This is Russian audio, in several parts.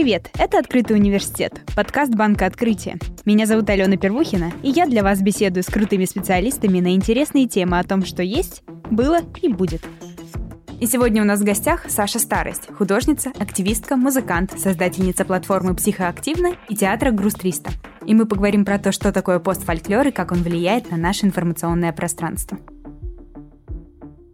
Привет, это «Открытый университет», подкаст Банка Открытия. Меня зовут Алена Первухина, и я для вас беседую с крутыми специалистами на интересные темы о том, что есть, было и будет. И сегодня у нас в гостях Саша Старость, художница, активистка, музыкант, создательница платформы «Психоактивно» и театра «Груз 300». И мы поговорим про то, что такое постфольклор и как он влияет на наше информационное пространство.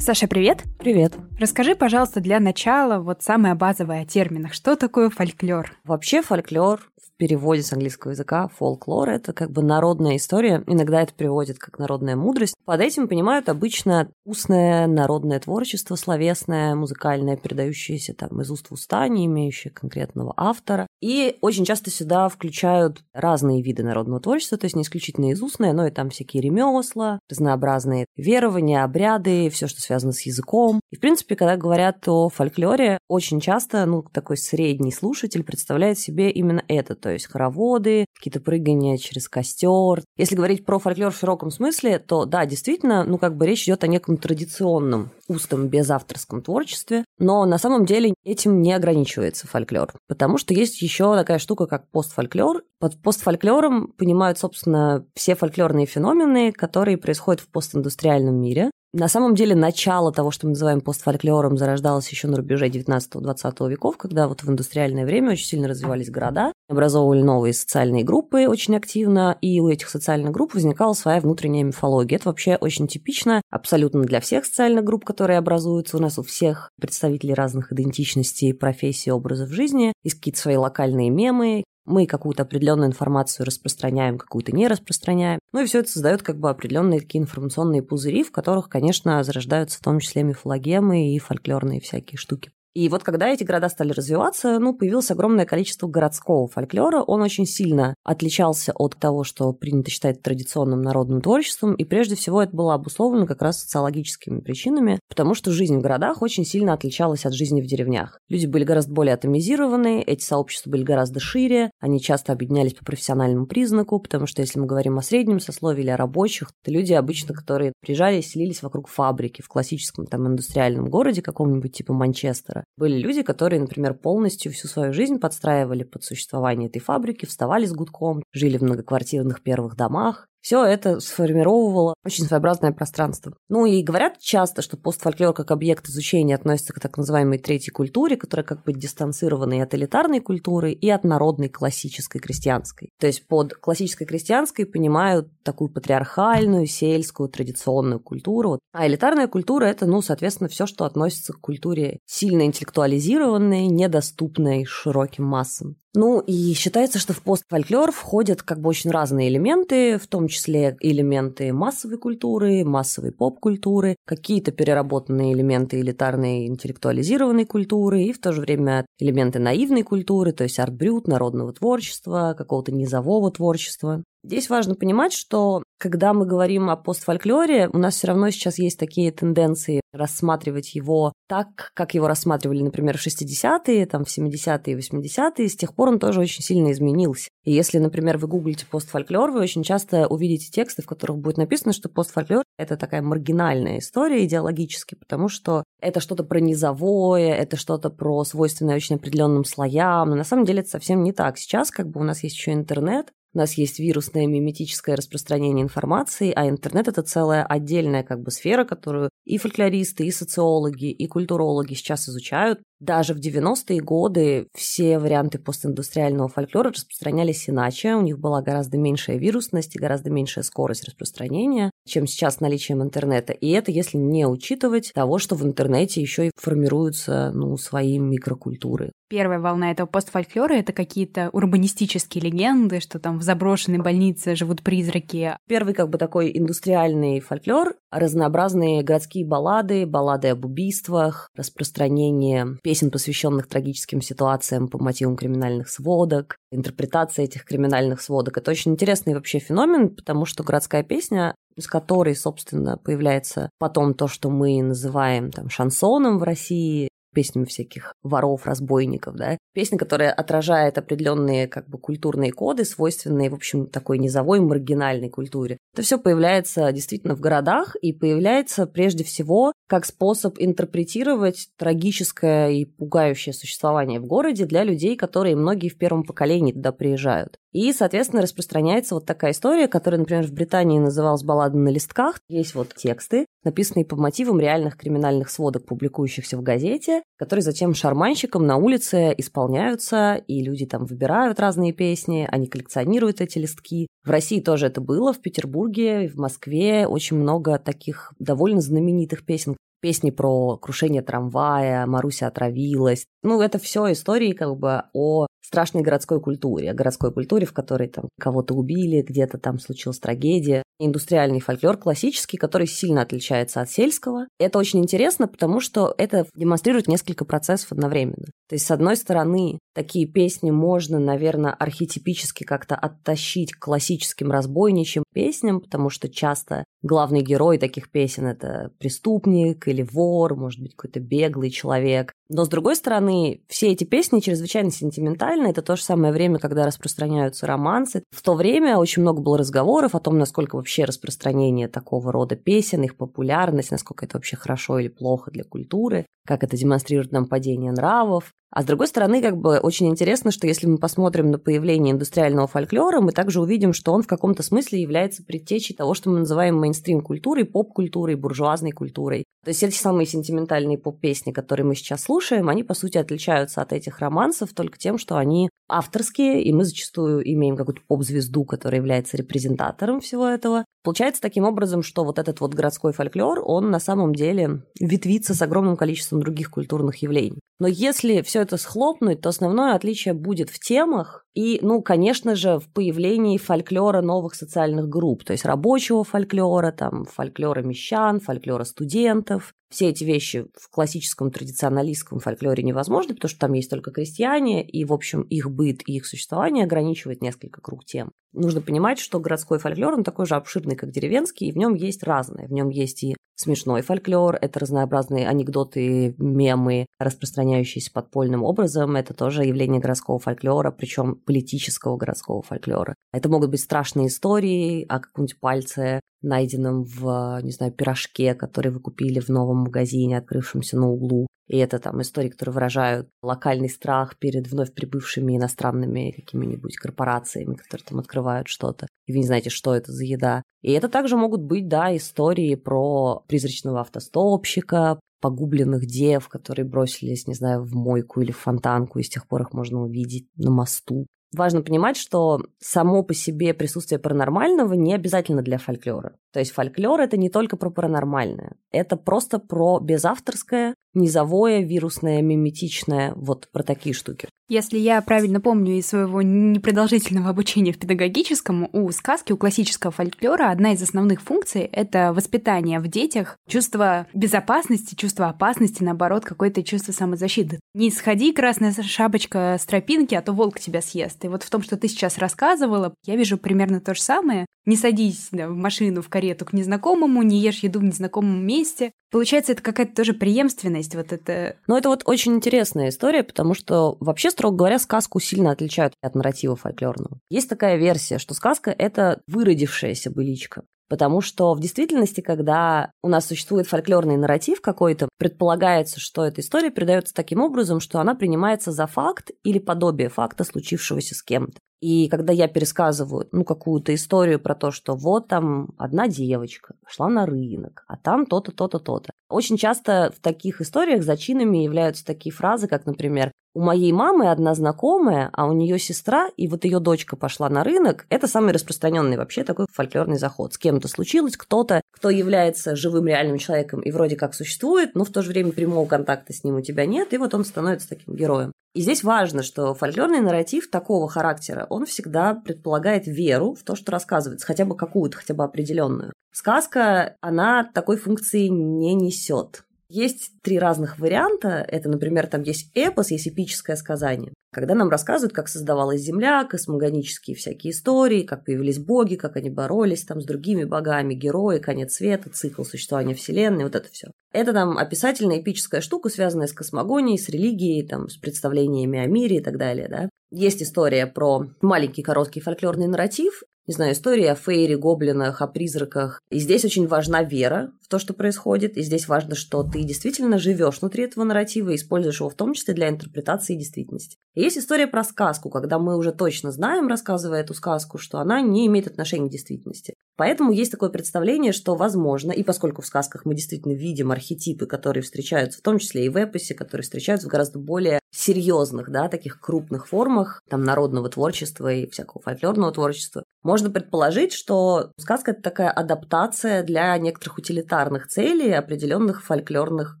Саша, привет. Привет. Расскажи, пожалуйста, для начала вот самое базовое о терминах. Что такое фольклор? Вообще фольклор переводе с английского языка фолклор — это как бы народная история. Иногда это переводят как народная мудрость. Под этим понимают обычно устное народное творчество, словесное, музыкальное, передающееся там из уст в уста, не имеющее конкретного автора. И очень часто сюда включают разные виды народного творчества, то есть не исключительно из устное, но и там всякие ремесла, разнообразные верования, обряды, все, что связано с языком. И, в принципе, когда говорят о фольклоре, очень часто, ну, такой средний слушатель представляет себе именно это, то есть хороводы, какие-то прыгания через костер. Если говорить про фольклор в широком смысле, то да, действительно, ну, как бы речь идет о неком традиционном устом без авторском творчестве, но на самом деле этим не ограничивается фольклор, потому что есть еще такая штука, как постфольклор. Под постфольклором понимают, собственно, все фольклорные феномены, которые происходят в постиндустриальном мире. На самом деле начало того, что мы называем постфольклором, зарождалось еще на рубеже 19-20 веков, когда вот в индустриальное время очень сильно развивались города, образовывали новые социальные группы очень активно, и у этих социальных групп возникала своя внутренняя мифология. Это вообще очень типично абсолютно для всех социальных групп, которые образуются у нас у всех представителей разных идентичностей, профессий, образов жизни. Есть какие-то свои локальные мемы, мы какую-то определенную информацию распространяем, какую-то не распространяем. Ну и все это создает как бы определенные такие информационные пузыри, в которых, конечно, зарождаются в том числе мифологемы и фольклорные всякие штуки. И вот когда эти города стали развиваться, ну, появилось огромное количество городского фольклора. Он очень сильно отличался от того, что принято считать традиционным народным творчеством, и прежде всего это было обусловлено как раз социологическими причинами, потому что жизнь в городах очень сильно отличалась от жизни в деревнях. Люди были гораздо более атомизированы, эти сообщества были гораздо шире, они часто объединялись по профессиональному признаку, потому что если мы говорим о среднем сословии или о рабочих, то люди обычно, которые приезжали селились вокруг фабрики в классическом там индустриальном городе каком-нибудь типа Манчестера, были люди, которые, например, полностью всю свою жизнь подстраивали под существование этой фабрики, вставали с гудком, жили в многоквартирных первых домах, все это сформировало очень своеобразное пространство. Ну и говорят часто, что постфольклор как объект изучения относится к так называемой третьей культуре, которая как бы дистанцирована и от элитарной культуры, и от народной классической крестьянской. То есть под классической крестьянской понимают такую патриархальную, сельскую, традиционную культуру. А элитарная культура – это, ну, соответственно, все, что относится к культуре сильно интеллектуализированной, недоступной широким массам. Ну и считается, что в постфольклор входят как бы очень разные элементы, в том числе элементы массовой культуры, массовой поп-культуры, какие-то переработанные элементы элитарной интеллектуализированной культуры и в то же время элементы наивной культуры, то есть арт-брют, народного творчества, какого-то низового творчества. Здесь важно понимать, что когда мы говорим о постфольклоре, у нас все равно сейчас есть такие тенденции рассматривать его так, как его рассматривали, например, в 60-е, там, в 70-е, 80-е. С тех пор он тоже очень сильно изменился. И если, например, вы гуглите постфольклор, вы очень часто увидите тексты, в которых будет написано, что постфольклор — это такая маргинальная история идеологически, потому что это что-то про низовое, это что-то про свойственное очень определенным слоям. Но на самом деле это совсем не так. Сейчас как бы у нас есть еще интернет, у нас есть вирусное миметическое распространение информации, а интернет — это целая отдельная как бы сфера, которую и фольклористы, и социологи, и культурологи сейчас изучают. Даже в 90-е годы все варианты постиндустриального фольклора распространялись иначе. У них была гораздо меньшая вирусность и гораздо меньшая скорость распространения, чем сейчас с наличием интернета. И это если не учитывать того, что в интернете еще и формируются ну, свои микрокультуры. Первая волна этого постфольклора — это какие-то урбанистические легенды, что там в заброшенной больнице живут призраки. Первый как бы такой индустриальный фольклор, разнообразные городские баллады, баллады об убийствах, распространение песен, посвященных трагическим ситуациям по мотивам криминальных сводок, интерпретация этих криминальных сводок. Это очень интересный вообще феномен, потому что городская песня из которой, собственно, появляется потом то, что мы называем там шансоном в России, песнями всяких воров, разбойников, да. Песня, которая отражает определенные как бы культурные коды, свойственные, в общем, такой низовой маргинальной культуре. Это все появляется действительно в городах и появляется прежде всего как способ интерпретировать трагическое и пугающее существование в городе для людей, которые многие в первом поколении туда приезжают. И, соответственно, распространяется вот такая история, которая, например, в Британии называлась «Баллада на листках». Есть вот тексты, написанные по мотивам реальных криминальных сводок, публикующихся в газете, которые затем шарманщикам на улице исполняются, и люди там выбирают разные песни, они коллекционируют эти листки. В России тоже это было, в Петербурге, в Москве очень много таких довольно знаменитых песен, песни про крушение трамвая, Маруся отравилась. Ну, это все истории как бы о страшной городской культуре, о городской культуре, в которой там кого-то убили, где-то там случилась трагедия. Индустриальный фольклор классический, который сильно отличается от сельского. Это очень интересно, потому что это демонстрирует несколько процессов одновременно. То есть, с одной стороны, такие песни можно, наверное, архетипически как-то оттащить к классическим разбойничьим песням, потому что часто главный герой таких песен – это преступник или вор, может быть, какой-то беглый человек. Но, с другой стороны, все эти песни чрезвычайно сентиментальны. Это то же самое время, когда распространяются романсы. В то время очень много было разговоров о том, насколько вообще распространение такого рода песен, их популярность, насколько это вообще хорошо или плохо для культуры, как это демонстрирует нам падение нравов. А с другой стороны, как бы очень интересно, что если мы посмотрим на появление индустриального фольклора, мы также увидим, что он в каком-то смысле является предтечей того, что мы называем мейнстрим-культурой, поп-культурой, буржуазной культурой. То есть эти самые сентиментальные поп-песни, которые мы сейчас слушаем, они, по сути, отличаются от этих романсов только тем, что они авторские, и мы зачастую имеем какую-то поп-звезду, которая является репрезентатором всего этого. Получается таким образом, что вот этот вот городской фольклор, он на самом деле ветвится с огромным количеством других культурных явлений. Но если все это схлопнуть, то основное отличие будет в темах и, ну, конечно же, в появлении фольклора новых социальных групп, то есть рабочего фольклора, там, фольклора мещан, фольклора студентов. Все эти вещи в классическом традиционалистском фольклоре невозможны, потому что там есть только крестьяне, и, в общем, их быт и их существование ограничивает несколько круг тем. Нужно понимать, что городской фольклор, он такой же обширный, как деревенский, и в нем есть разное. В нем есть и смешной фольклор, это разнообразные анекдоты, мемы, распространяющиеся подпольным образом. Это тоже явление городского фольклора, причем политического городского фольклора. Это могут быть страшные истории о каком-нибудь пальце, найденном в, не знаю, пирожке, который вы купили в новом магазине, открывшемся на углу. И это там истории, которые выражают локальный страх перед вновь прибывшими иностранными какими-нибудь корпорациями, которые там открывают что-то. И вы не знаете, что это за еда. И это также могут быть, да, истории про призрачного автостопщика, погубленных дев, которые бросились, не знаю, в мойку или в фонтанку, и с тех пор их можно увидеть на мосту. Важно понимать, что само по себе присутствие паранормального не обязательно для фольклора. То есть фольклор — это не только про паранормальное. Это просто про безавторское, низовое, вирусное, миметичное, вот про такие штуки. Если я правильно помню из своего непродолжительного обучения в педагогическом, у сказки, у классического фольклора одна из основных функций — это воспитание в детях чувство безопасности, чувство опасности, наоборот, какое-то чувство самозащиты. Не сходи, красная шапочка с тропинки, а то волк тебя съест. И вот в том, что ты сейчас рассказывала, я вижу примерно то же самое. Не садись да, в машину, в карету к незнакомому, не ешь еду в незнакомом месте. Получается, это какая-то тоже преемственность, вот это... Но это вот очень интересная история, потому что вообще, строго говоря, сказку сильно отличают от нарратива фольклорного. Есть такая версия, что сказка — это выродившаяся быличка. Потому что в действительности, когда у нас существует фольклорный нарратив какой-то, предполагается, что эта история передается таким образом, что она принимается за факт или подобие факта, случившегося с кем-то. И когда я пересказываю, ну, какую-то историю про то, что вот там одна девочка шла на рынок, а там то-то, то-то, то-то. Очень часто в таких историях зачинами являются такие фразы, как, например, у моей мамы одна знакомая, а у нее сестра, и вот ее дочка пошла на рынок. Это самый распространенный вообще такой фольклорный заход. С кем-то случилось, кто-то, кто является живым реальным человеком и вроде как существует, но в то же время прямого контакта с ним у тебя нет, и вот он становится таким героем. И здесь важно, что фольклорный нарратив такого характера, он всегда предполагает веру в то, что рассказывается, хотя бы какую-то, хотя бы определенную. Сказка, она такой функции не несет. Есть три разных варианта. Это, например, там есть эпос, есть эпическое сказание. Когда нам рассказывают, как создавалась Земля, космогонические всякие истории, как появились боги, как они боролись там с другими богами, герои, конец света, цикл существования Вселенной, вот это все. Это там описательная эпическая штука, связанная с космогонией, с религией, там, с представлениями о мире и так далее, да. Есть история про маленький короткий фольклорный нарратив, не знаю, история о фейре, гоблинах, о призраках. И здесь очень важна вера в то, что происходит. И здесь важно, что ты действительно живешь внутри этого нарратива и используешь его в том числе для интерпретации действительности. И есть история про сказку, когда мы уже точно знаем, рассказывая эту сказку, что она не имеет отношения к действительности. Поэтому есть такое представление, что возможно, и поскольку в сказках мы действительно видим архетипы, которые встречаются в том числе и в эпосе, которые встречаются в гораздо более серьезных, да, таких крупных формах, там, народного творчества и всякого фольклорного творчества, можно предположить, что сказка – это такая адаптация для некоторых утилитарных целей определенных фольклорных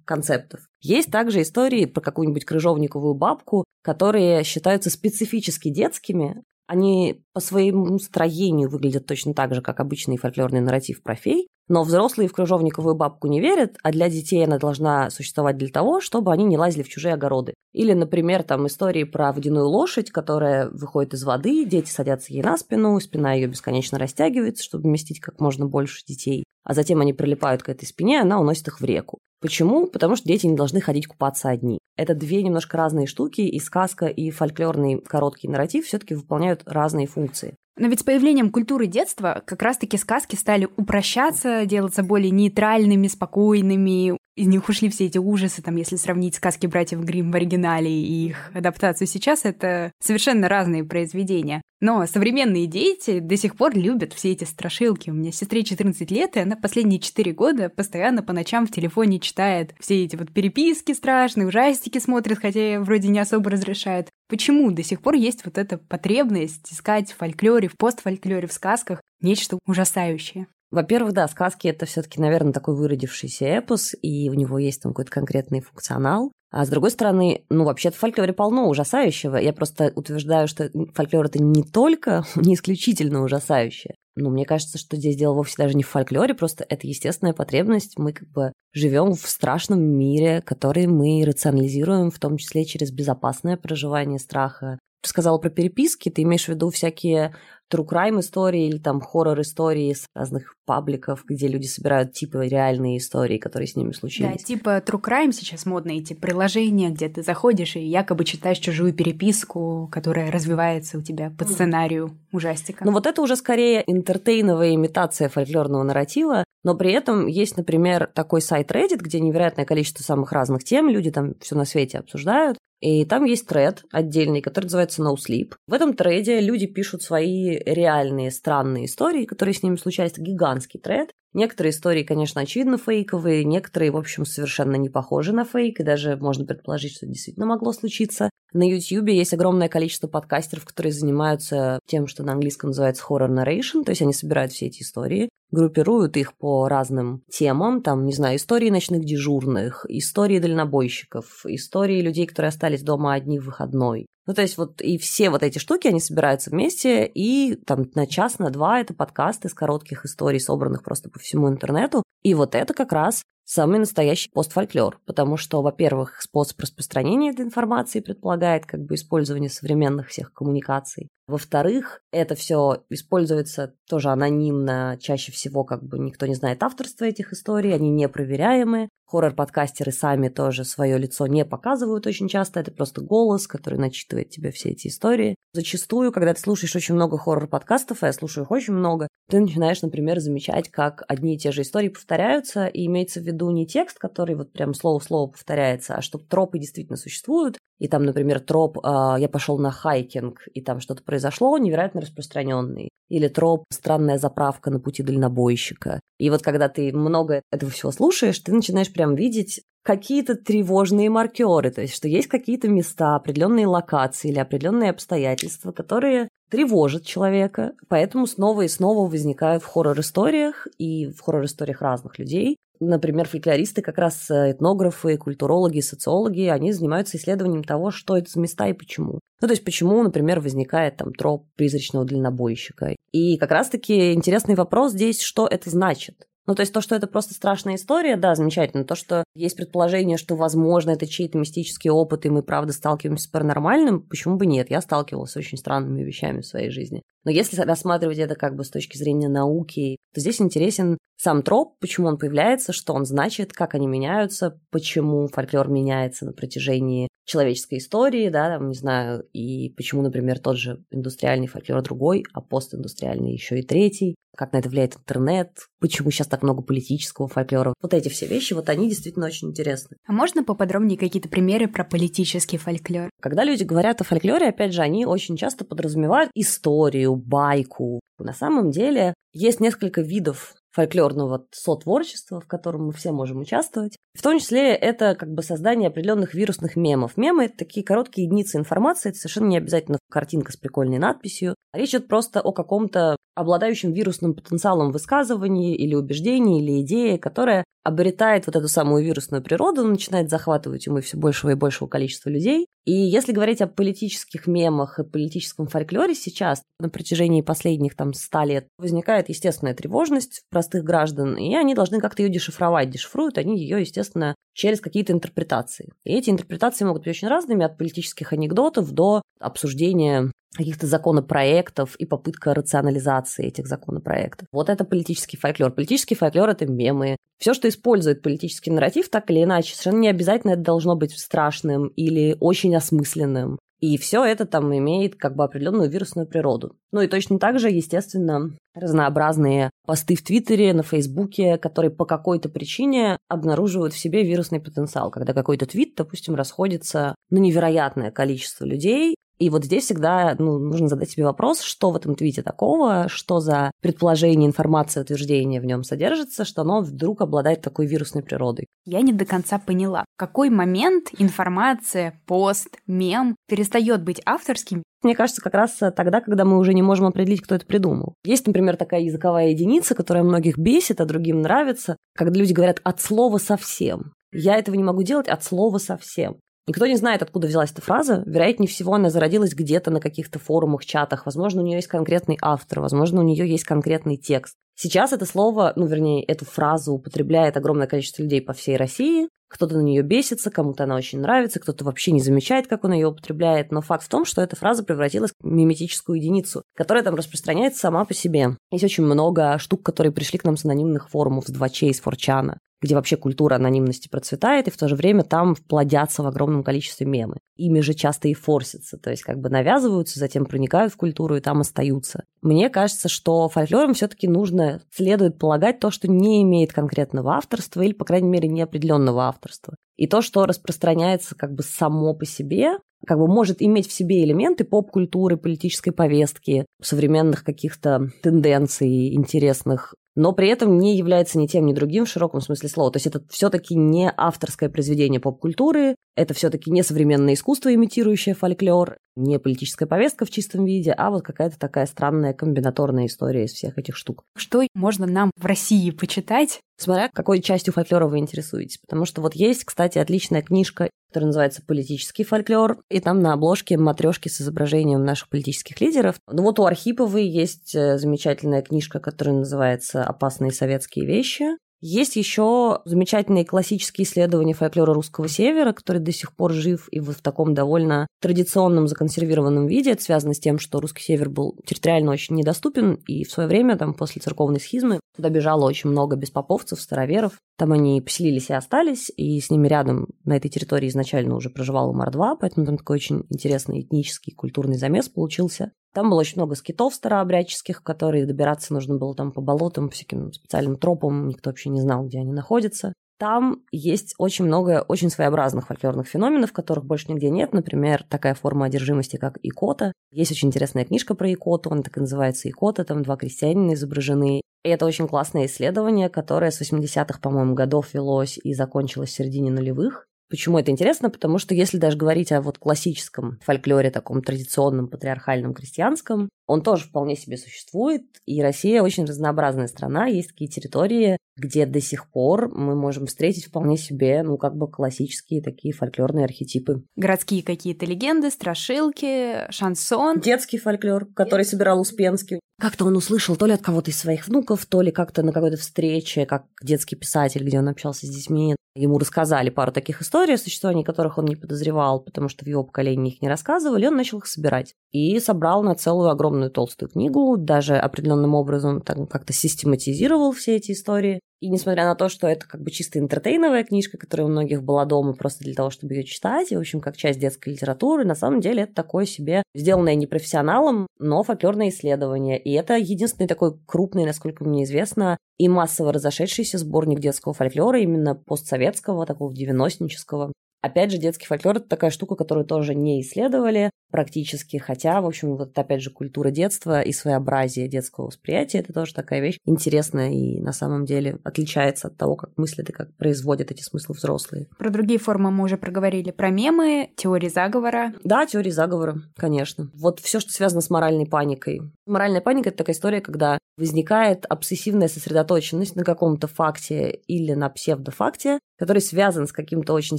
концептов. Есть также истории про какую-нибудь крыжовниковую бабку, которые считаются специфически детскими, они по своему строению выглядят точно так же, как обычный фольклорный нарратив про фей, но взрослые в крыжовниковую бабку не верят, а для детей она должна существовать для того, чтобы они не лазили в чужие огороды. Или, например, там истории про водяную лошадь, которая выходит из воды, дети садятся ей на спину, спина ее бесконечно растягивается, чтобы вместить как можно больше детей. А затем они прилипают к этой спине, она уносит их в реку. Почему? Потому что дети не должны ходить купаться одни. Это две немножко разные штуки, и сказка, и фольклорный короткий нарратив все-таки выполняют разные функции. Но ведь с появлением культуры детства как раз-таки сказки стали упрощаться, делаться более нейтральными, спокойными. Из них ушли все эти ужасы, там, если сравнить сказки братьев Гримм в оригинале и их адаптацию сейчас, это совершенно разные произведения. Но современные дети до сих пор любят все эти страшилки. У меня сестре 14 лет, и она последние 4 года постоянно по ночам в телефоне читает все эти вот переписки страшные, ужастики смотрит, хотя вроде не особо разрешает. Почему до сих пор есть вот эта потребность искать в фольклоре, в постфольклоре, в сказках нечто ужасающее? Во-первых, да, сказки это все-таки, наверное, такой выродившийся эпос, и у него есть там какой-то конкретный функционал. А с другой стороны, ну, вообще-то в фольклоре полно ужасающего. Я просто утверждаю, что фольклор это не только, не исключительно ужасающее. Но мне кажется, что здесь дело вовсе даже не в фольклоре, просто это естественная потребность. Мы как бы живем в страшном мире, который мы рационализируем, в том числе через безопасное проживание страха. Ты сказала про переписки, ты имеешь в виду всякие true crime истории или там хоррор истории с разных пабликов, где люди собирают типа реальные истории, которые с ними случились. Да, типа true crime сейчас модно, эти приложения, где ты заходишь и якобы читаешь чужую переписку, которая развивается у тебя по сценарию ужастика. Ну вот это уже скорее интертейновая имитация фольклорного нарратива, но при этом есть, например, такой сайт Reddit, где невероятное количество самых разных тем, люди там все на свете обсуждают, и там есть тред отдельный, который называется No Sleep. В этом треде люди пишут свои реальные странные истории, которые с ними случались. Гигантский тред. Некоторые истории, конечно, очевидно фейковые, некоторые, в общем, совершенно не похожи на фейк, и даже можно предположить, что это действительно могло случиться. На YouTube есть огромное количество подкастеров, которые занимаются тем, что на английском называется horror narration, то есть они собирают все эти истории, группируют их по разным темам, там, не знаю, истории ночных дежурных, истории дальнобойщиков, истории людей, которые остались дома одни в выходной. Ну, то есть вот и все вот эти штуки, они собираются вместе, и там на час, на два это подкасты из коротких историй, собранных просто по всему интернету. И вот это как раз самый настоящий постфольклор, потому что, во-первых, способ распространения этой информации предполагает как бы использование современных всех коммуникаций. Во-вторых, это все используется тоже анонимно, чаще всего как бы никто не знает авторства этих историй, они непроверяемые. Хоррор-подкастеры сами тоже свое лицо не показывают очень часто, это просто голос, который начитывает тебе все эти истории. Зачастую, когда ты слушаешь очень много хоррор-подкастов, а я слушаю их очень много, ты начинаешь, например, замечать, как одни и те же истории повторяются, и имеется в виду не текст, который вот прям слово в слово повторяется, а чтобы тропы действительно существуют, и там, например, троп э, «я пошел на хайкинг», и там что-то произошло, невероятно распространенный. Или троп «странная заправка на пути дальнобойщика». И вот когда ты много этого всего слушаешь, ты начинаешь прям видеть какие-то тревожные маркеры, то есть что есть какие-то места, определенные локации или определенные обстоятельства, которые тревожат человека, поэтому снова и снова возникают в хоррор-историях и в хоррор-историях разных людей. Например, фольклористы, как раз э, этнографы, культурологи, социологи, они занимаются исследованием того, что это за места и почему. Ну, то есть, почему, например, возникает там троп призрачного дальнобойщика. И как раз-таки интересный вопрос здесь, что это значит. Ну, то есть то, что это просто страшная история, да, замечательно. То, что есть предположение, что, возможно, это чей-то мистический опыт, и мы, правда, сталкиваемся с паранормальным, почему бы нет? Я сталкивалась с очень странными вещами в своей жизни. Но если рассматривать это как бы с точки зрения науки, то здесь интересен сам троп, почему он появляется, что он значит, как они меняются, почему фольклор меняется на протяжении человеческой истории, да, там, не знаю, и почему, например, тот же индустриальный фольклор другой, а постиндустриальный еще и третий, как на это влияет интернет, почему сейчас так много политического фольклора. Вот эти все вещи, вот они действительно очень интересны. А можно поподробнее какие-то примеры про политический фольклор? Когда люди говорят о фольклоре, опять же, они очень часто подразумевают историю, байку. На самом деле есть несколько видов фольклорного сотворчества, в котором мы все можем участвовать. В том числе это как бы создание определенных вирусных мемов. Мемы — это такие короткие единицы информации, это совершенно не обязательно картинка с прикольной надписью. Речь идет просто о каком-то обладающем вирусным потенциалом высказывании или убеждении, или идее, которая обретает вот эту самую вирусную природу, начинает захватывать умы все большего и большего количества людей. И если говорить о политических мемах и политическом фольклоре сейчас, на протяжении последних там ста лет возникает естественная тревожность простых граждан, и они должны как-то ее дешифровать. Дешифруют они ее, естественно, через какие-то интерпретации. И эти интерпретации могут быть очень разными, от политических анекдотов до обсуждения каких-то законопроектов и попытка рационализации этих законопроектов. Вот это политический фольклор. Политический фольклор — это мемы. Все, что использует политический нарратив, так или иначе, совершенно не обязательно это должно быть страшным или очень осмысленным. И все это там имеет как бы определенную вирусную природу. Ну и точно так же, естественно, разнообразные посты в Твиттере, на Фейсбуке, которые по какой-то причине обнаруживают в себе вирусный потенциал. Когда какой-то твит, допустим, расходится на невероятное количество людей, и вот здесь всегда ну, нужно задать себе вопрос, что в этом твите такого, что за предположение, информация, утверждение в нем содержится, что оно вдруг обладает такой вирусной природой. Я не до конца поняла, в какой момент информация, пост, мем перестает быть авторским, мне кажется, как раз тогда, когда мы уже не можем определить, кто это придумал. Есть, например, такая языковая единица, которая многих бесит, а другим нравится, когда люди говорят от слова совсем. Я этого не могу делать от слова совсем. Никто не знает, откуда взялась эта фраза. Вероятнее всего, она зародилась где-то на каких-то форумах, чатах. Возможно, у нее есть конкретный автор, возможно, у нее есть конкретный текст. Сейчас это слово, ну, вернее, эту фразу употребляет огромное количество людей по всей России. Кто-то на нее бесится, кому-то она очень нравится, кто-то вообще не замечает, как он ее употребляет. Но факт в том, что эта фраза превратилась в миметическую единицу, которая там распространяется сама по себе. Есть очень много штук, которые пришли к нам с анонимных форумов, с 2Ч, из Форчана где вообще культура анонимности процветает, и в то же время там плодятся в огромном количестве мемы. Ими же часто и форсятся, то есть как бы навязываются, затем проникают в культуру и там остаются. Мне кажется, что фольклором все-таки нужно, следует полагать то, что не имеет конкретного авторства или, по крайней мере, неопределенного авторства. И то, что распространяется как бы само по себе, как бы может иметь в себе элементы поп-культуры, политической повестки, современных каких-то тенденций интересных но при этом не является ни тем, ни другим в широком смысле слова. То есть это все-таки не авторское произведение поп-культуры, это все-таки не современное искусство, имитирующее фольклор, не политическая повестка в чистом виде, а вот какая-то такая странная комбинаторная история из всех этих штук. Что можно нам в России почитать? Смотря какой частью фольклора вы интересуетесь. Потому что вот есть, кстати, отличная книжка, которая называется «Политический фольклор», и там на обложке матрешки с изображением наших политических лидеров. Ну вот у Архиповой есть э, замечательная книжка, которая называется «Опасные советские вещи». Есть еще замечательные классические исследования фольклора русского севера, который до сих пор жив и в таком довольно традиционном законсервированном виде. Это связано с тем, что русский север был территориально очень недоступен, и в свое время, там, после церковной схизмы, туда бежало очень много беспоповцев, староверов. Там они поселились и остались, и с ними рядом на этой территории изначально уже проживала Мордва, поэтому там такой очень интересный этнический культурный замес получился. Там было очень много скитов старообрядческих, которые добираться нужно было там по болотам, по всяким специальным тропам, никто вообще не знал, где они находятся. Там есть очень много очень своеобразных фольклорных феноменов, которых больше нигде нет. Например, такая форма одержимости, как икота. Есть очень интересная книжка про икоту, она так и называется икота, там два крестьянина изображены. И это очень классное исследование, которое с 80-х, по-моему, годов велось и закончилось в середине нулевых. Почему это интересно? Потому что если даже говорить о вот классическом фольклоре, таком традиционном, патриархальном, крестьянском, он тоже вполне себе существует, и Россия очень разнообразная страна, есть такие территории, где до сих пор мы можем встретить вполне себе, ну, как бы классические такие фольклорные архетипы. Городские какие-то легенды, страшилки, шансон. Детский фольклор, который собирал Успенский. Как-то он услышал то ли от кого-то из своих внуков, то ли как-то на какой-то встрече, как детский писатель, где он общался с детьми. Ему рассказали пару таких историй, о существовании которых он не подозревал, потому что в его поколении их не рассказывали, он начал их собирать. И собрал на целую огромную толстую книгу, даже определенным образом как-то систематизировал все эти истории. И несмотря на то, что это как бы чисто интертейновая книжка, которая у многих была дома просто для того, чтобы ее читать, и, в общем, как часть детской литературы, на самом деле это такое себе сделанное не профессионалом, но фольклорное исследование. И это единственный такой крупный, насколько мне известно, и массово разошедшийся сборник детского фольклора, именно постсоветского, такого девяностнического. Опять же, детский фольклор – это такая штука, которую тоже не исследовали практически, хотя, в общем, вот опять же, культура детства и своеобразие детского восприятия – это тоже такая вещь интересная и на самом деле отличается от того, как мыслят и как производят эти смыслы взрослые. Про другие формы мы уже проговорили. Про мемы, теории заговора. Да, теории заговора, конечно. Вот все, что связано с моральной паникой. Моральная паника – это такая история, когда возникает обсессивная сосредоточенность на каком-то факте или на псевдофакте, который связан с каким-то очень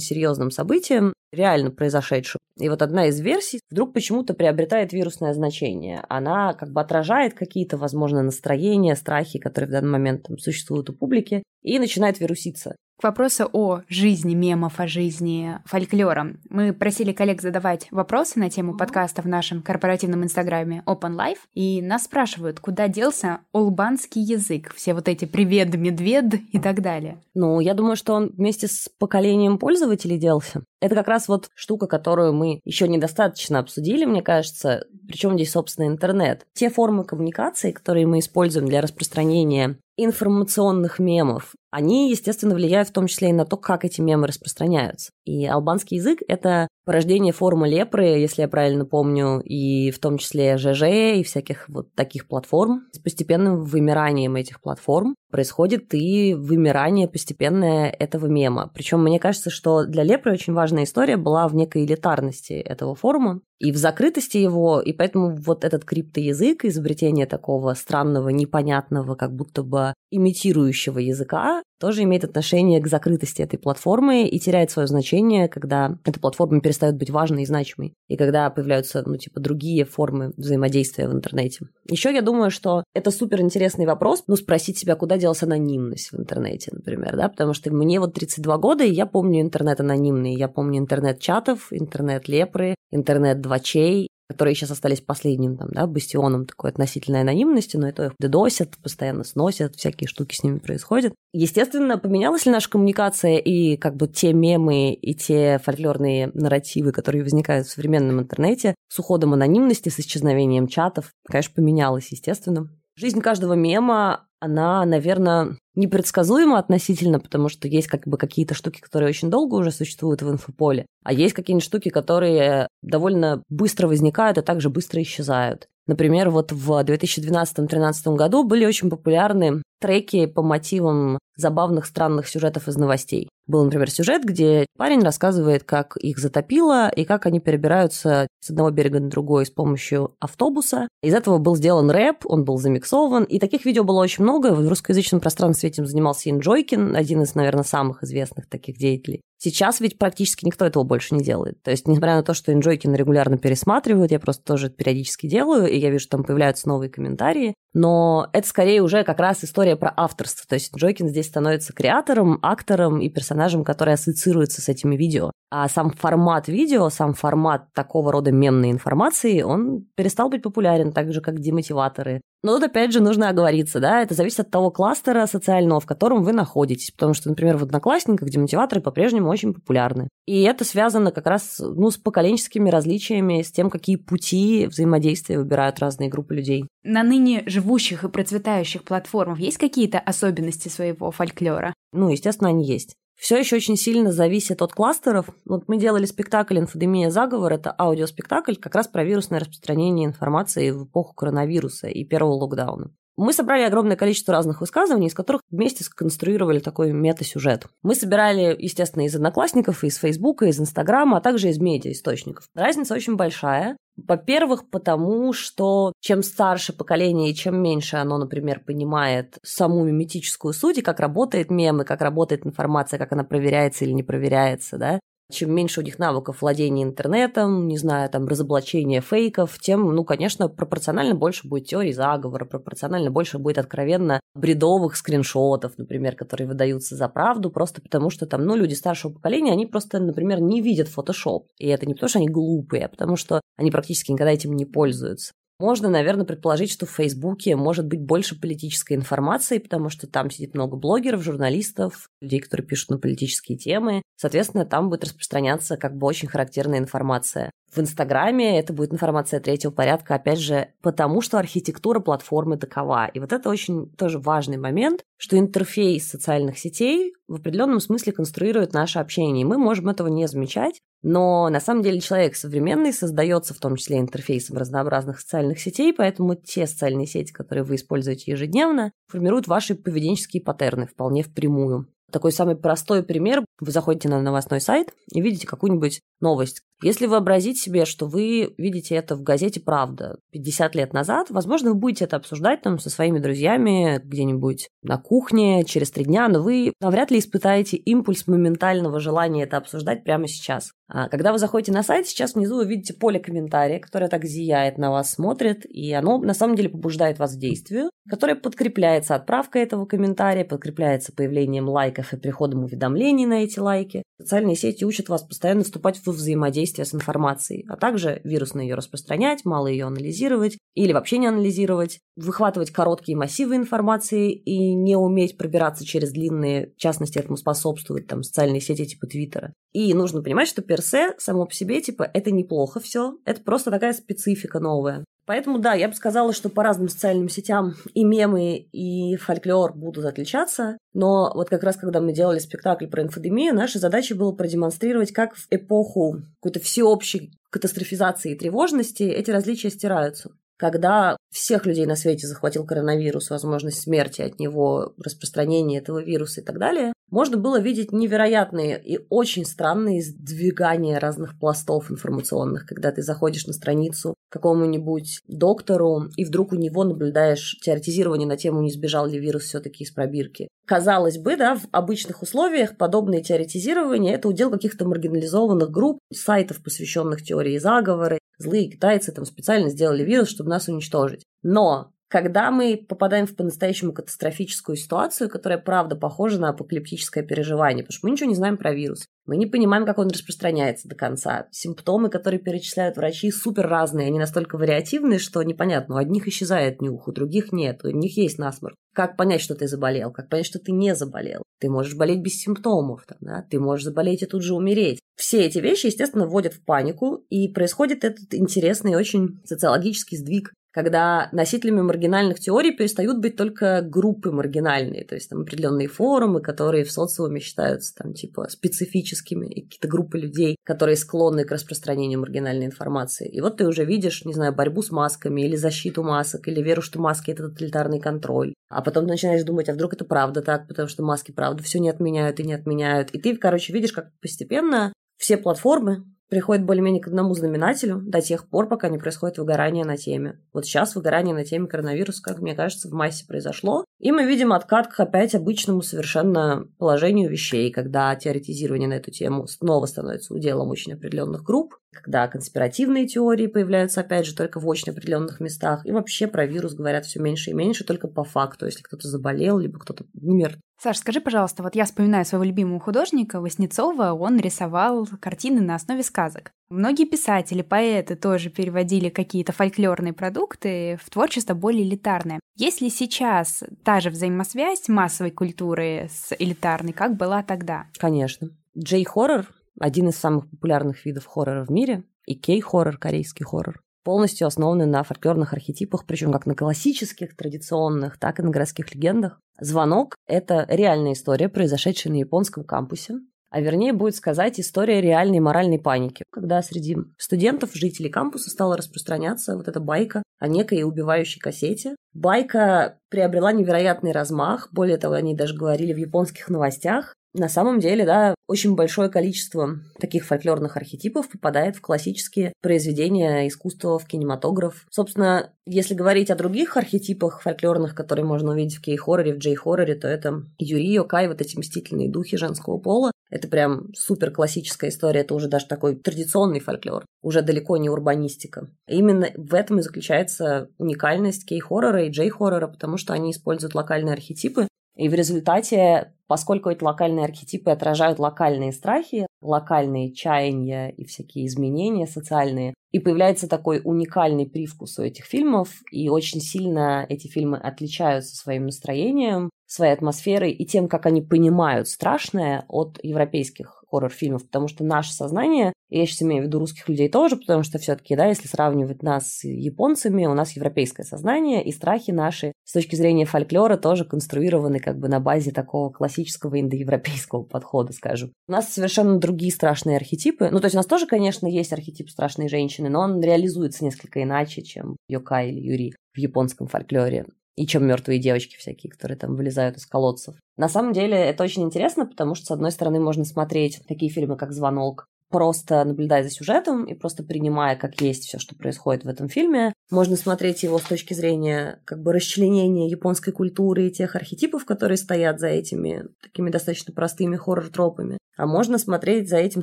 серьезным событием, реально произошедшим. И вот одна из версий вдруг почему-то приобретает вирусное значение. Она как бы отражает какие-то, возможно, настроения, страхи, которые в данный момент там существуют у публики, и начинает вируситься. К вопросу о жизни мемов, о жизни фольклора. Мы просили коллег задавать вопросы на тему подкаста в нашем корпоративном инстаграме Open Life, и нас спрашивают, куда делся олбанский язык, все вот эти «привет, медвед» и так далее. Ну, я думаю, что он вместе с поколением пользователей делся. Это как раз вот штука, которую мы еще недостаточно обсудили, мне кажется. Причем здесь, собственно, интернет. Те формы коммуникации, которые мы используем для распространения информационных мемов, они, естественно, влияют в том числе и на то, как эти мемы распространяются. И албанский язык — это порождение формы лепры, если я правильно помню, и в том числе ЖЖ и всяких вот таких платформ. С постепенным вымиранием этих платформ происходит и вымирание постепенное этого мема. Причем мне кажется, что для лепры очень важная история была в некой элитарности этого форума и в закрытости его, и поэтому вот этот криптоязык, изобретение такого странного, непонятного, как будто бы имитирующего языка, тоже имеет отношение к закрытости этой платформы и теряет свое значение, когда эта платформа перестает быть важной и значимой, и когда появляются, ну, типа, другие формы взаимодействия в интернете. Еще я думаю, что это супер интересный вопрос, ну, спросить себя, куда делась анонимность в интернете, например, да, потому что мне вот 32 года, и я помню интернет анонимный, я помню интернет чатов, интернет лепры, интернет двачей, которые сейчас остались последним там, да, бастионом такой относительной анонимности, но это их дедосят, постоянно сносят, всякие штуки с ними происходят. Естественно, поменялась ли наша коммуникация и как бы те мемы и те фольклорные нарративы, которые возникают в современном интернете с уходом анонимности, с исчезновением чатов, конечно, поменялась, естественно. Жизнь каждого мема, она, наверное, непредсказуема относительно, потому что есть как бы какие-то штуки, которые очень долго уже существуют в инфополе, а есть какие-нибудь штуки, которые довольно быстро возникают и также быстро исчезают. Например, вот в 2012-2013 году были очень популярны треки по мотивам забавных странных сюжетов из новостей. Был, например, сюжет, где парень рассказывает, как их затопило и как они перебираются с одного берега на другой с помощью автобуса. Из этого был сделан рэп, он был замиксован, и таких видео было очень много. В русскоязычном пространстве этим занимался Инджойкин, один из, наверное, самых известных таких деятелей. Сейчас ведь практически никто этого больше не делает. То есть, несмотря на то, что Инджойкин регулярно пересматривают, я просто тоже периодически делаю, и я вижу, там появляются новые комментарии. Но это скорее уже как раз история про авторство. То есть Джойкин здесь становится креатором, актором и персонажем, который ассоциируется с этими видео. А сам формат видео, сам формат такого рода мемной информации, он перестал быть популярен, так же, как демотиваторы. Но тут опять же нужно оговориться, да, это зависит от того кластера социального, в котором вы находитесь. Потому что, например, в Одноклассниках демотиваторы по-прежнему очень популярны. И это связано как раз ну, с поколенческими различиями, с тем, какие пути взаимодействия выбирают разные группы людей. На ныне живущих и процветающих платформах есть какие-то особенности своего фольклора? Ну, естественно, они есть. Все еще очень сильно зависит от кластеров. Вот мы делали спектакль «Инфодемия. Заговор». Это аудиоспектакль как раз про вирусное распространение информации в эпоху коронавируса и первого локдауна. Мы собрали огромное количество разных высказываний, из которых вместе сконструировали такой мета-сюжет. Мы собирали, естественно, из одноклассников, из Фейсбука, из Инстаграма, а также из медиа-источников. Разница очень большая. Во-первых, потому что чем старше поколение и чем меньше оно, например, понимает саму миметическую суть и как работает мем, и как работает информация, как она проверяется или не проверяется, да, чем меньше у них навыков владения интернетом, не знаю, там, разоблачения фейков, тем, ну, конечно, пропорционально больше будет теорий заговора, пропорционально больше будет откровенно бредовых скриншотов, например, которые выдаются за правду, просто потому что там, ну, люди старшего поколения, они просто, например, не видят фотошоп. И это не потому, что они глупые, а потому что они практически никогда этим не пользуются. Можно, наверное, предположить, что в Фейсбуке может быть больше политической информации, потому что там сидит много блогеров, журналистов, людей, которые пишут на политические темы. Соответственно, там будет распространяться как бы очень характерная информация. В Инстаграме это будет информация третьего порядка, опять же, потому что архитектура платформы такова. И вот это очень тоже важный момент, что интерфейс социальных сетей в определенном смысле конструирует наше общение. И мы можем этого не замечать, но на самом деле человек современный создается в том числе интерфейсом разнообразных социальных сетей, поэтому те социальные сети, которые вы используете ежедневно, формируют ваши поведенческие паттерны вполне впрямую. Такой самый простой пример. Вы заходите на новостной сайт и видите какую-нибудь новость. Если вообразить себе, что вы видите это в газете «Правда» 50 лет назад, возможно, вы будете это обсуждать там со своими друзьями где-нибудь на кухне через три дня, но вы навряд ли испытаете импульс моментального желания это обсуждать прямо сейчас. А когда вы заходите на сайт, сейчас внизу вы видите поле комментария, которое так зияет на вас, смотрит, и оно на самом деле побуждает вас к действию, которое подкрепляется отправкой этого комментария, подкрепляется появлением лайков и приходом уведомлений на эти лайки. Социальные сети учат вас постоянно вступать в взаимодействие с информацией, а также вирусно ее распространять, мало ее анализировать или вообще не анализировать, выхватывать короткие массивы информации и не уметь пробираться через длинные, в частности, этому способствуют там социальные сети типа Твиттера. И нужно понимать, что персе само по себе, типа, это неплохо все, это просто такая специфика новая. Поэтому, да, я бы сказала, что по разным социальным сетям и мемы, и фольклор будут отличаться. Но вот как раз, когда мы делали спектакль про инфодемию, наша задача была продемонстрировать, как в эпоху какой-то всеобщей катастрофизации и тревожности эти различия стираются когда всех людей на свете захватил коронавирус, возможность смерти от него, распространение этого вируса и так далее, можно было видеть невероятные и очень странные сдвигания разных пластов информационных, когда ты заходишь на страницу какому-нибудь доктору, и вдруг у него наблюдаешь теоретизирование на тему, не сбежал ли вирус все-таки из пробирки. Казалось бы, да, в обычных условиях подобные теоретизирования – это удел каких-то маргинализованных групп, сайтов, посвященных теории заговора. Злые китайцы там специально сделали вирус, чтобы нас уничтожить. Но когда мы попадаем в по-настоящему катастрофическую ситуацию, которая, правда, похожа на апокалиптическое переживание, потому что мы ничего не знаем про вирус. Мы не понимаем, как он распространяется до конца. Симптомы, которые перечисляют врачи, супер разные. Они настолько вариативные, что непонятно. У одних исчезает нюх, у других нет. У них есть насморк. Как понять, что ты заболел? Как понять, что ты не заболел? Ты можешь болеть без симптомов. Там, да? Ты можешь заболеть и тут же умереть. Все эти вещи, естественно, вводят в панику, и происходит этот интересный очень социологический сдвиг когда носителями маргинальных теорий перестают быть только группы маргинальные, то есть там определенные форумы, которые в социуме считаются там типа специфическими, и какие-то группы людей, которые склонны к распространению маргинальной информации. И вот ты уже видишь, не знаю, борьбу с масками или защиту масок, или веру, что маски – это тоталитарный контроль. А потом ты начинаешь думать, а вдруг это правда так, потому что маски правда все не отменяют и не отменяют. И ты, короче, видишь, как постепенно все платформы приходит более-менее к одному знаменателю до тех пор, пока не происходит выгорание на теме. Вот сейчас выгорание на теме коронавируса, как мне кажется, в массе произошло. И мы видим откат к опять обычному совершенно положению вещей, когда теоретизирование на эту тему снова становится уделом очень определенных групп, когда конспиративные теории появляются, опять же, только в очень определенных местах, и вообще про вирус говорят все меньше и меньше, только по факту, если кто-то заболел, либо кто-то умер. Саш, скажи, пожалуйста, вот я вспоминаю своего любимого художника Васнецова, он рисовал картины на основе сказок. Многие писатели, поэты тоже переводили какие-то фольклорные продукты в творчество более элитарное. Есть ли сейчас та же взаимосвязь массовой культуры с элитарной, как была тогда? Конечно. Джей-хоррор – один из самых популярных видов хоррора в мире, и кей-хоррор, корейский хоррор полностью основаны на фольклорных архетипах, причем как на классических, традиционных, так и на городских легендах. «Звонок» — это реальная история, произошедшая на японском кампусе, а вернее будет сказать история реальной моральной паники, когда среди студентов, жителей кампуса стала распространяться вот эта байка о некой убивающей кассете. Байка приобрела невероятный размах, более того, они даже говорили в японских новостях, на самом деле, да, очень большое количество таких фольклорных архетипов попадает в классические произведения искусства, в кинематограф. Собственно, если говорить о других архетипах фольклорных, которые можно увидеть в кей-хорроре, в джей-хорроре, то это Юрио, Кай, вот эти мстительные духи женского пола. Это прям супер классическая история, это уже даже такой традиционный фольклор, уже далеко не урбанистика. Именно в этом и заключается уникальность кей-хоррора и джей-хоррора, потому что они используют локальные архетипы, и в результате, поскольку эти локальные архетипы отражают локальные страхи, локальные чаяния и всякие изменения социальные, и появляется такой уникальный привкус у этих фильмов, и очень сильно эти фильмы отличаются своим настроением, своей атмосферой и тем, как они понимают страшное от европейских хоррор-фильмов, потому что наше сознание, я сейчас имею в виду русских людей тоже, потому что все-таки, да, если сравнивать нас с японцами, у нас европейское сознание, и страхи наши с точки зрения фольклора тоже конструированы как бы на базе такого классического индоевропейского подхода, скажем. У нас совершенно другие страшные архетипы. Ну, то есть у нас тоже, конечно, есть архетип страшной женщины, но он реализуется несколько иначе, чем Йока или Юри в японском фольклоре и чем мертвые девочки всякие, которые там вылезают из колодцев. На самом деле это очень интересно, потому что, с одной стороны, можно смотреть такие фильмы, как «Звонок», просто наблюдая за сюжетом и просто принимая как есть все, что происходит в этом фильме. Можно смотреть его с точки зрения как бы расчленения японской культуры и тех архетипов, которые стоят за этими такими достаточно простыми хоррор-тропами. А можно смотреть за этим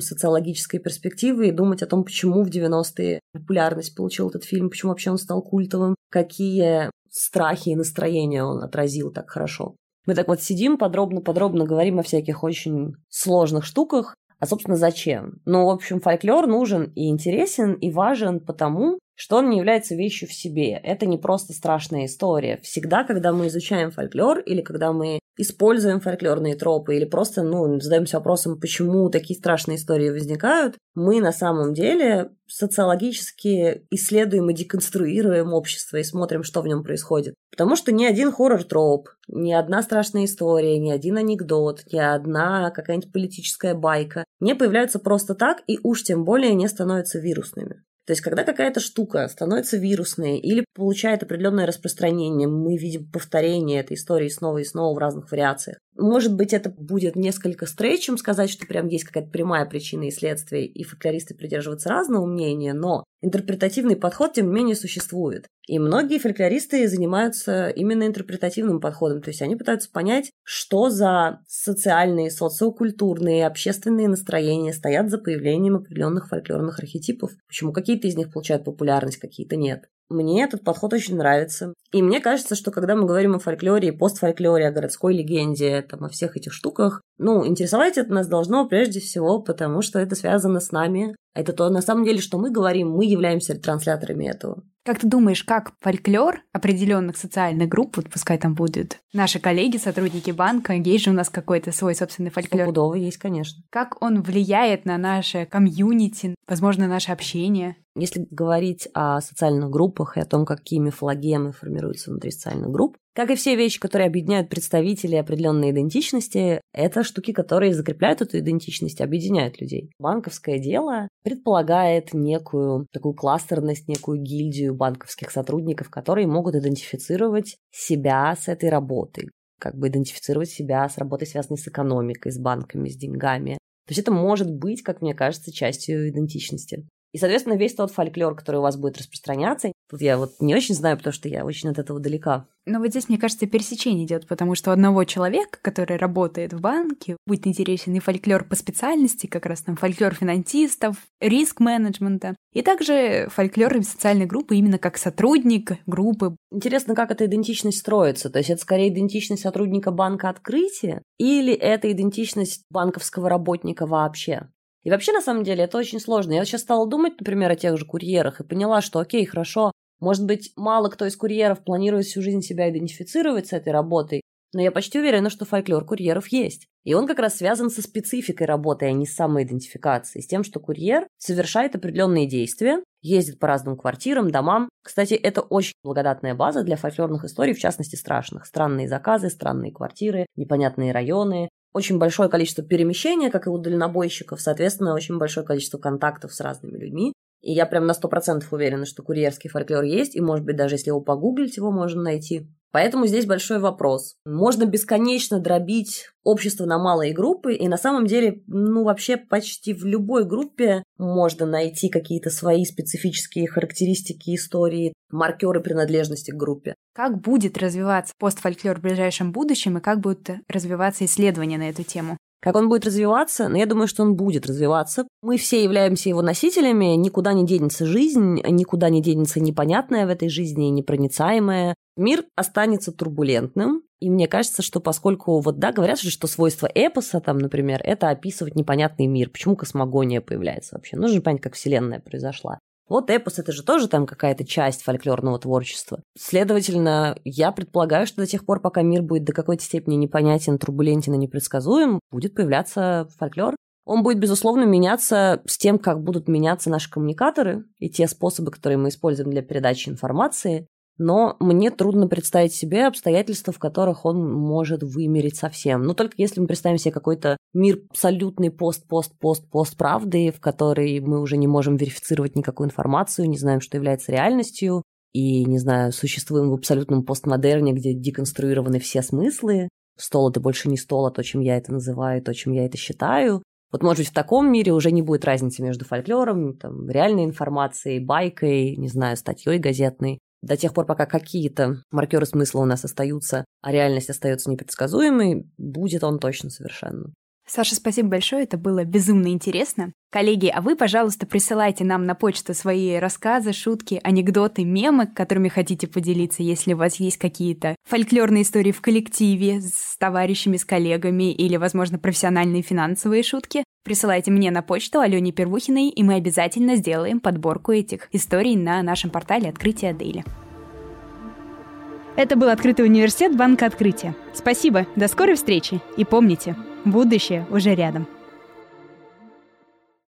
социологической перспективы и думать о том, почему в 90-е популярность получил этот фильм, почему вообще он стал культовым, какие страхи и настроения он отразил так хорошо. Мы так вот сидим, подробно-подробно говорим о всяких очень сложных штуках, а, собственно, зачем? Ну, в общем, фольклор нужен и интересен, и важен потому, что он не является вещью в себе. Это не просто страшная история. Всегда, когда мы изучаем фольклор или когда мы используем фольклорные тропы или просто ну, задаемся вопросом, почему такие страшные истории возникают, мы на самом деле социологически исследуем и деконструируем общество и смотрим, что в нем происходит. Потому что ни один хоррор-троп, ни одна страшная история, ни один анекдот, ни одна какая-нибудь политическая байка не появляются просто так и уж тем более не становятся вирусными. То есть, когда какая-то штука становится вирусной или получает определенное распространение, мы видим повторение этой истории снова и снова в разных вариациях. Может быть, это будет несколько стрейчем сказать, что прям есть какая-то прямая причина и следствие, и фольклористы придерживаются разного мнения, но интерпретативный подход, тем не менее, существует. И многие фольклористы занимаются именно интерпретативным подходом, то есть они пытаются понять, что за социальные, социокультурные, общественные настроения стоят за появлением определенных фольклорных архетипов, почему какие-то из них получают популярность, какие-то нет. Мне этот подход очень нравится. И мне кажется, что когда мы говорим о фольклоре и постфольклоре, о городской легенде, там, о всех этих штуках, ну, интересовать это нас должно прежде всего, потому что это связано с нами. Это то, на самом деле, что мы говорим, мы являемся трансляторами этого. Как ты думаешь, как фольклор определенных социальных групп, вот пускай там будут наши коллеги, сотрудники банка, есть же у нас какой-то свой собственный фольклор. Стопудово есть, конечно. Как он влияет на наше комьюнити, возможно, наше общение? Если говорить о социальных группах и о том, какие мифологемы формируются внутри социальных групп, как и все вещи, которые объединяют представителей определенной идентичности, это штуки, которые закрепляют эту идентичность, объединяют людей. Банковское дело предполагает некую такую кластерность, некую гильдию банковских сотрудников, которые могут идентифицировать себя с этой работой, как бы идентифицировать себя с работой, связанной с экономикой, с банками, с деньгами. То есть это может быть, как мне кажется, частью идентичности. И, соответственно, весь тот фольклор, который у вас будет распространяться, тут я вот не очень знаю, потому что я очень от этого далека. Но вот здесь, мне кажется, пересечение идет, потому что у одного человека, который работает в банке, будет интересен и фольклор по специальности, как раз там фольклор финансистов, риск-менеджмента, и также фольклор социальной группы именно как сотрудник группы. Интересно, как эта идентичность строится? То есть это скорее идентичность сотрудника банка открытия или это идентичность банковского работника вообще? И вообще, на самом деле, это очень сложно. Я сейчас стала думать, например, о тех же курьерах и поняла, что окей, хорошо, может быть, мало кто из курьеров планирует всю жизнь себя идентифицировать с этой работой, но я почти уверена, что фольклор курьеров есть. И он как раз связан со спецификой работы, а не с самоидентификацией, с тем, что курьер совершает определенные действия, ездит по разным квартирам, домам. Кстати, это очень благодатная база для фольклорных историй, в частности, страшных. Странные заказы, странные квартиры, непонятные районы, очень большое количество перемещения, как и у дальнобойщиков, соответственно, очень большое количество контактов с разными людьми. И я прям на сто процентов уверена, что курьерский фольклор есть, и, может быть, даже если его погуглить, его можно найти. Поэтому здесь большой вопрос. Можно бесконечно дробить общество на малые группы, и на самом деле, ну, вообще почти в любой группе можно найти какие-то свои специфические характеристики истории, маркеры принадлежности к группе. Как будет развиваться постфольклор в ближайшем будущем, и как будут развиваться исследования на эту тему? Как он будет развиваться? Ну, я думаю, что он будет развиваться. Мы все являемся его носителями, никуда не денется жизнь, никуда не денется непонятное в этой жизни, непроницаемое. Мир останется турбулентным, и мне кажется, что поскольку, вот да, говорят же, что свойство эпоса, там, например, это описывать непонятный мир. Почему космогония появляется вообще? Нужно понять, как Вселенная произошла. Вот эпос это же тоже там какая-то часть фольклорного творчества. Следовательно, я предполагаю, что до тех пор, пока мир будет до какой-то степени непонятен, турбулентен и непредсказуем, будет появляться фольклор. Он будет, безусловно, меняться с тем, как будут меняться наши коммуникаторы и те способы, которые мы используем для передачи информации но мне трудно представить себе обстоятельства, в которых он может вымереть совсем. Ну, только если мы представим себе какой-то мир абсолютный пост-пост-пост-пост правды, в который мы уже не можем верифицировать никакую информацию, не знаем, что является реальностью, и, не знаю, существуем в абсолютном постмодерне, где деконструированы все смыслы. Стол — это больше не стол, а то, чем я это называю, то, чем я это считаю. Вот, может быть, в таком мире уже не будет разницы между фольклором, там, реальной информацией, байкой, не знаю, статьей газетной до тех пор, пока какие-то маркеры смысла у нас остаются, а реальность остается непредсказуемой, будет он точно совершенно. Саша, спасибо большое, это было безумно интересно. Коллеги, а вы, пожалуйста, присылайте нам на почту свои рассказы, шутки, анекдоты, мемы, которыми хотите поделиться, если у вас есть какие-то фольклорные истории в коллективе с товарищами, с коллегами или, возможно, профессиональные финансовые шутки. Присылайте мне на почту Алене Первухиной, и мы обязательно сделаем подборку этих историй на нашем портале Открытия Дейли. Это был Открытый университет Банка Открытия. Спасибо, до скорой встречи и помните, будущее уже рядом.